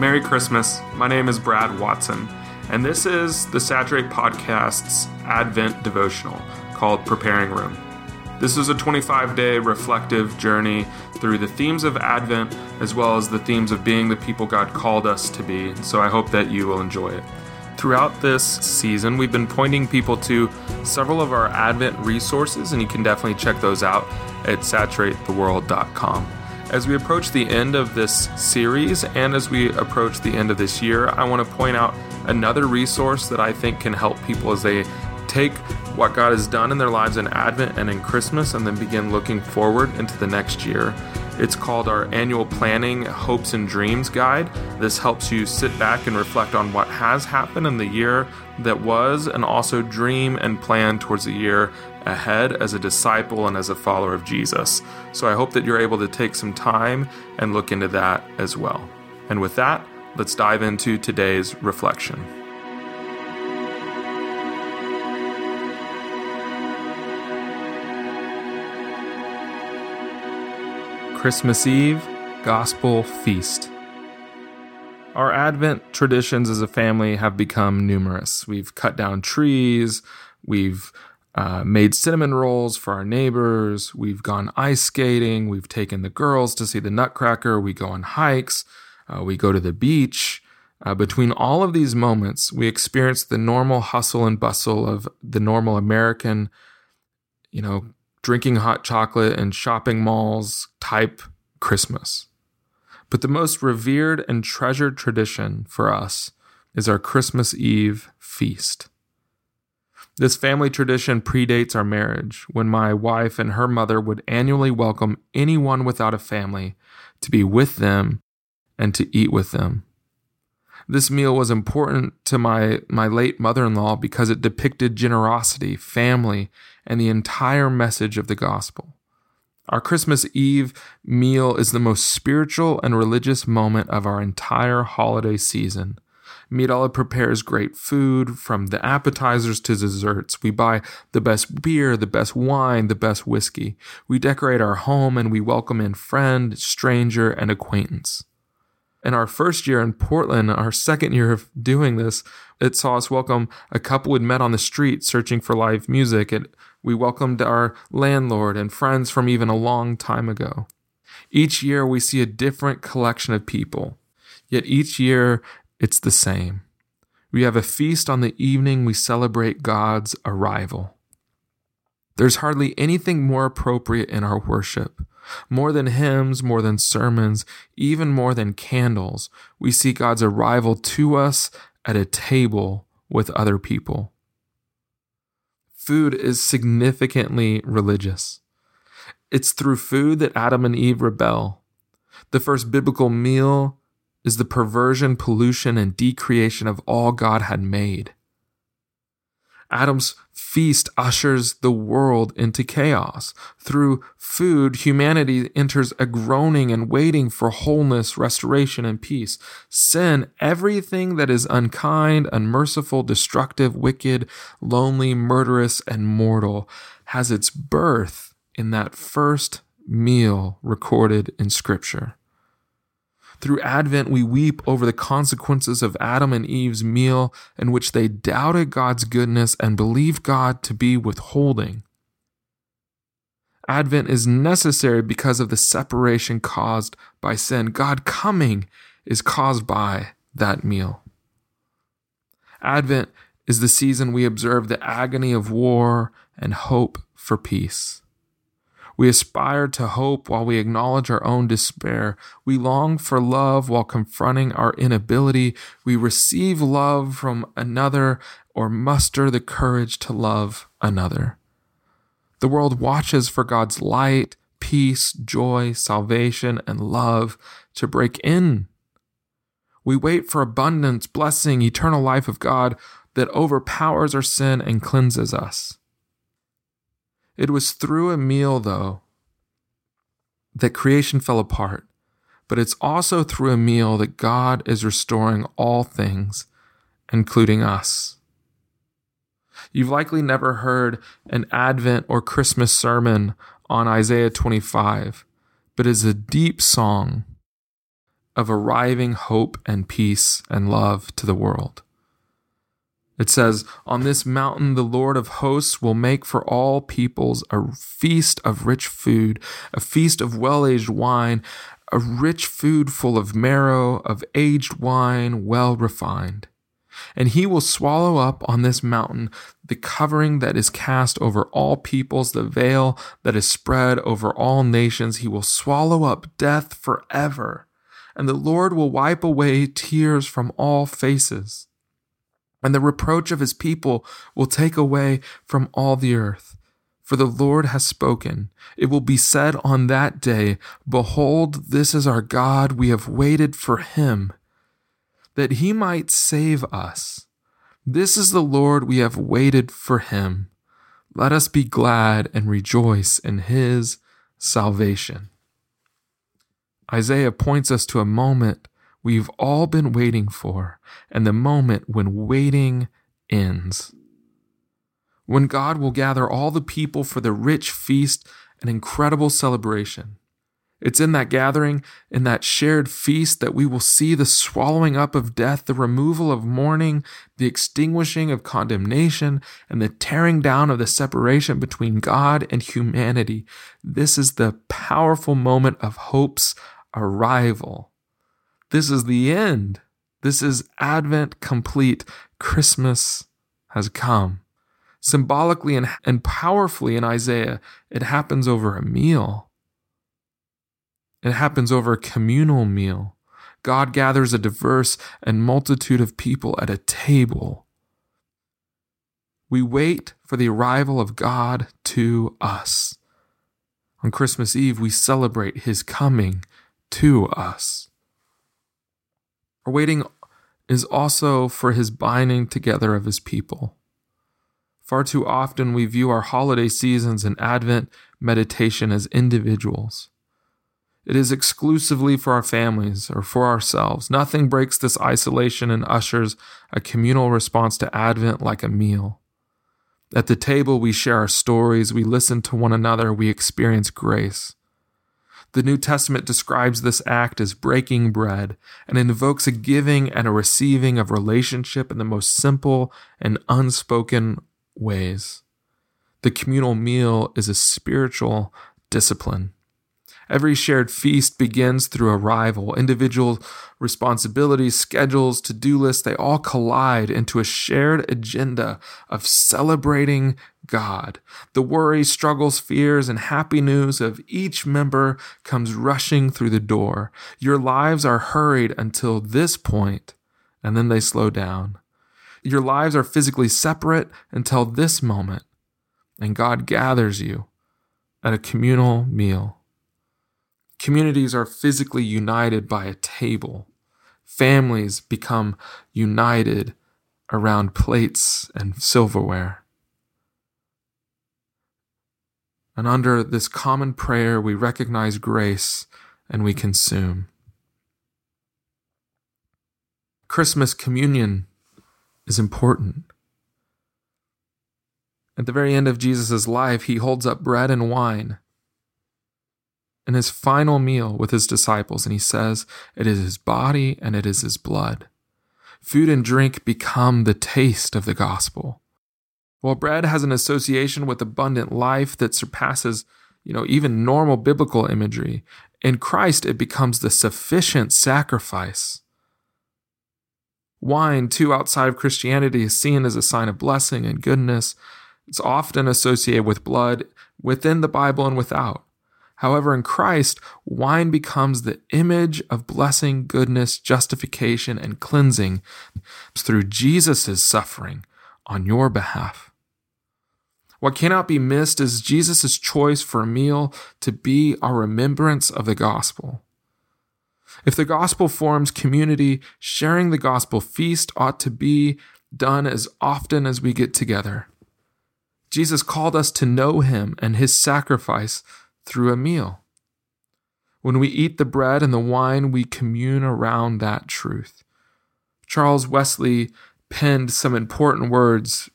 Merry Christmas. My name is Brad Watson, and this is the Saturate Podcast's Advent devotional called Preparing Room. This is a 25 day reflective journey through the themes of Advent as well as the themes of being the people God called us to be. So I hope that you will enjoy it. Throughout this season, we've been pointing people to several of our Advent resources, and you can definitely check those out at saturatetheworld.com. As we approach the end of this series and as we approach the end of this year, I want to point out another resource that I think can help people as they take what God has done in their lives in Advent and in Christmas and then begin looking forward into the next year. It's called our annual planning hopes and dreams guide. This helps you sit back and reflect on what has happened in the year that was and also dream and plan towards the year ahead as a disciple and as a follower of Jesus. So I hope that you're able to take some time and look into that as well. And with that, let's dive into today's reflection. Christmas Eve Gospel Feast. Our Advent traditions as a family have become numerous. We've cut down trees, we've uh, made cinnamon rolls for our neighbors. We've gone ice skating. We've taken the girls to see the Nutcracker. We go on hikes. Uh, we go to the beach. Uh, between all of these moments, we experience the normal hustle and bustle of the normal American, you know, drinking hot chocolate and shopping malls type Christmas. But the most revered and treasured tradition for us is our Christmas Eve feast. This family tradition predates our marriage, when my wife and her mother would annually welcome anyone without a family to be with them and to eat with them. This meal was important to my, my late mother in law because it depicted generosity, family, and the entire message of the gospel. Our Christmas Eve meal is the most spiritual and religious moment of our entire holiday season Meat prepares great food from the appetizers to desserts. We buy the best beer, the best wine, the best whiskey. We decorate our home and we welcome in friend, stranger, and acquaintance. In our first year in Portland, our second year of doing this, it saw us welcome a couple we'd met on the street searching for live music. And we welcomed our landlord and friends from even a long time ago. Each year, we see a different collection of people. Yet each year, it's the same. We have a feast on the evening we celebrate God's arrival. There's hardly anything more appropriate in our worship. More than hymns, more than sermons, even more than candles, we see God's arrival to us at a table with other people. Food is significantly religious. It's through food that Adam and Eve rebel. The first biblical meal is the perversion, pollution, and decreation of all God had made. Adam's feast ushers the world into chaos. Through food, humanity enters a groaning and waiting for wholeness, restoration, and peace. Sin, everything that is unkind, unmerciful, destructive, wicked, lonely, murderous, and mortal, has its birth in that first meal recorded in Scripture. Through Advent, we weep over the consequences of Adam and Eve's meal in which they doubted God's goodness and believed God to be withholding. Advent is necessary because of the separation caused by sin. God coming is caused by that meal. Advent is the season we observe the agony of war and hope for peace. We aspire to hope while we acknowledge our own despair. We long for love while confronting our inability. We receive love from another or muster the courage to love another. The world watches for God's light, peace, joy, salvation, and love to break in. We wait for abundance, blessing, eternal life of God that overpowers our sin and cleanses us. It was through a meal, though, that creation fell apart, but it's also through a meal that God is restoring all things, including us. You've likely never heard an Advent or Christmas sermon on Isaiah 25, but it's a deep song of arriving hope and peace and love to the world. It says, On this mountain the Lord of hosts will make for all peoples a feast of rich food, a feast of well aged wine, a rich food full of marrow, of aged wine well refined. And he will swallow up on this mountain the covering that is cast over all peoples, the veil that is spread over all nations. He will swallow up death forever. And the Lord will wipe away tears from all faces and the reproach of his people will take away from all the earth. For the Lord has spoken. It will be said on that day, Behold, this is our God. We have waited for him, that he might save us. This is the Lord. We have waited for him. Let us be glad and rejoice in his salvation. Isaiah points us to a moment we've all been waiting for, and the moment when waiting ends. When God will gather all the people for the rich feast and incredible celebration. It's in that gathering, in that shared feast, that we will see the swallowing up of death, the removal of mourning, the extinguishing of condemnation, and the tearing down of the separation between God and humanity. This is the powerful moment of hope's arrival. This is the end. This is Advent complete. Christmas has come. Symbolically and, and powerfully in Isaiah, it happens over a meal. It happens over a communal meal. God gathers a diverse and multitude of people at a table. We wait for the arrival of God to us. On Christmas Eve, we celebrate his coming to us. Our waiting is also for his binding together of his people. Far too often we view our holiday seasons and Advent meditation as individuals. It is exclusively for our families or for ourselves. Nothing breaks this isolation and ushers a communal response to Advent like a meal. At the table, we share our stories, we listen to one another, we experience grace. The New Testament describes this act as breaking bread and invokes a giving and a receiving of relationship in the most simple and unspoken ways. The communal meal is a spiritual discipline. Every shared feast begins through arrival. Individual responsibilities, schedules, to do lists, they all collide into a shared agenda of celebrating God. The worries, struggles, fears, and happy news of each member comes rushing through the door. Your lives are hurried until this point, and then they slow down. Your lives are physically separate until this moment, and God gathers you at a communal meal. Communities are physically united by a table. Families become united around plates and silverware. And under this common prayer, we recognize grace and we consume. Christmas communion is important. At the very end of Jesus' life, he holds up bread and wine in his final meal with his disciples, and he says, It is his body and it is his blood. Food and drink become the taste of the gospel. While bread has an association with abundant life that surpasses, you know, even normal biblical imagery, in Christ it becomes the sufficient sacrifice. Wine, too, outside of Christianity, is seen as a sign of blessing and goodness. It's often associated with blood within the Bible and without. However, in Christ, wine becomes the image of blessing, goodness, justification, and cleansing through Jesus' suffering on your behalf. What cannot be missed is Jesus' choice for a meal to be our remembrance of the gospel. If the gospel forms community, sharing the gospel feast ought to be done as often as we get together. Jesus called us to know him and his sacrifice through a meal. When we eat the bread and the wine, we commune around that truth. Charles Wesley penned some important words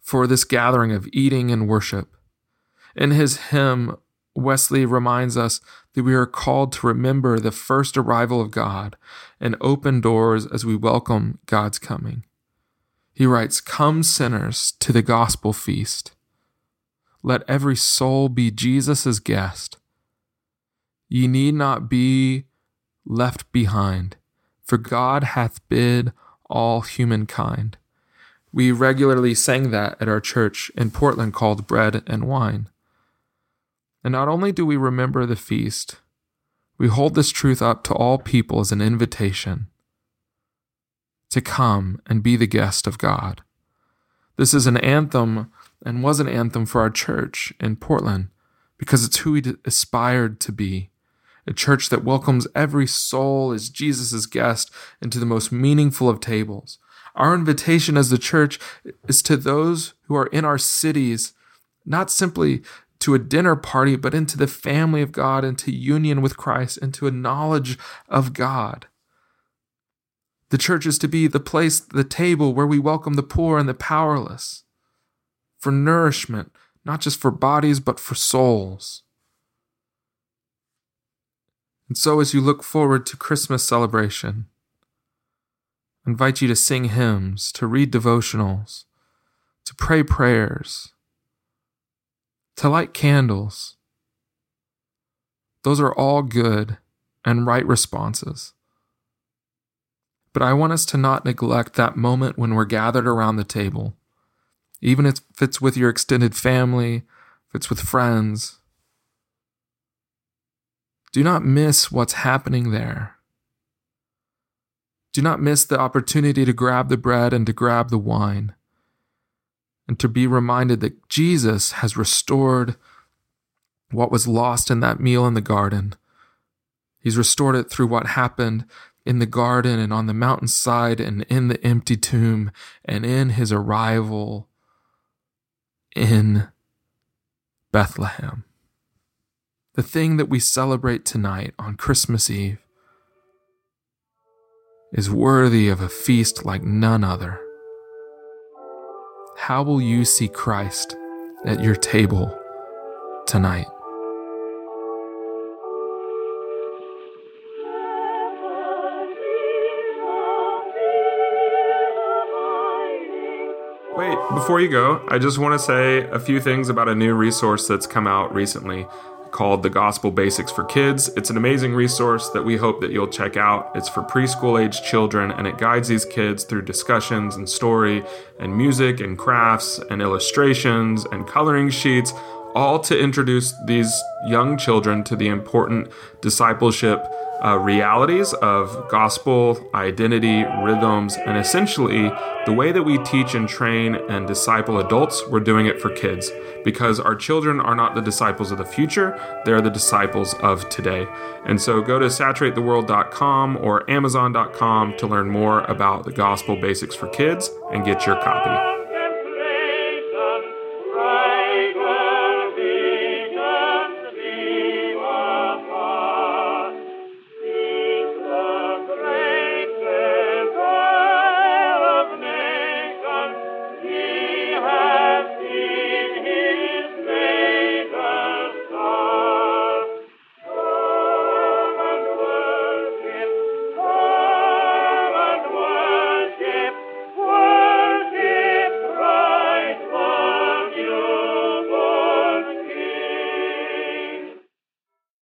for this gathering of eating and worship. In his hymn, Wesley reminds us that we are called to remember the first arrival of God and open doors as we welcome God's coming. He writes, Come, sinners, to the gospel feast. Let every soul be Jesus' guest. Ye need not be left behind, for God hath bid all humankind. We regularly sang that at our church in Portland called Bread and Wine. And not only do we remember the feast, we hold this truth up to all people as an invitation to come and be the guest of God. This is an anthem and was an anthem for our church in Portland because it's who we aspired to be. A church that welcomes every soul as Jesus' guest into the most meaningful of tables. Our invitation as the church is to those who are in our cities, not simply to a dinner party, but into the family of God, into union with Christ, into a knowledge of God. The church is to be the place, the table where we welcome the poor and the powerless for nourishment, not just for bodies, but for souls. And so, as you look forward to Christmas celebration, I invite you to sing hymns, to read devotionals, to pray prayers, to light candles. Those are all good and right responses. But I want us to not neglect that moment when we're gathered around the table, even if it's with your extended family, if it's with friends. Do not miss what's happening there. Do not miss the opportunity to grab the bread and to grab the wine and to be reminded that Jesus has restored what was lost in that meal in the garden. He's restored it through what happened in the garden and on the mountainside and in the empty tomb and in his arrival in Bethlehem. The thing that we celebrate tonight on Christmas Eve is worthy of a feast like none other. How will you see Christ at your table tonight? Before you go, I just want to say a few things about a new resource that's come out recently called The Gospel Basics for Kids. It's an amazing resource that we hope that you'll check out. It's for preschool age children and it guides these kids through discussions and story and music and crafts and illustrations and coloring sheets, all to introduce these young children to the important discipleship uh, realities of gospel, identity, rhythms, and essentially the way that we teach and train and disciple adults, we're doing it for kids because our children are not the disciples of the future, they're the disciples of today. And so go to saturatetheworld.com or amazon.com to learn more about the gospel basics for kids and get your copy.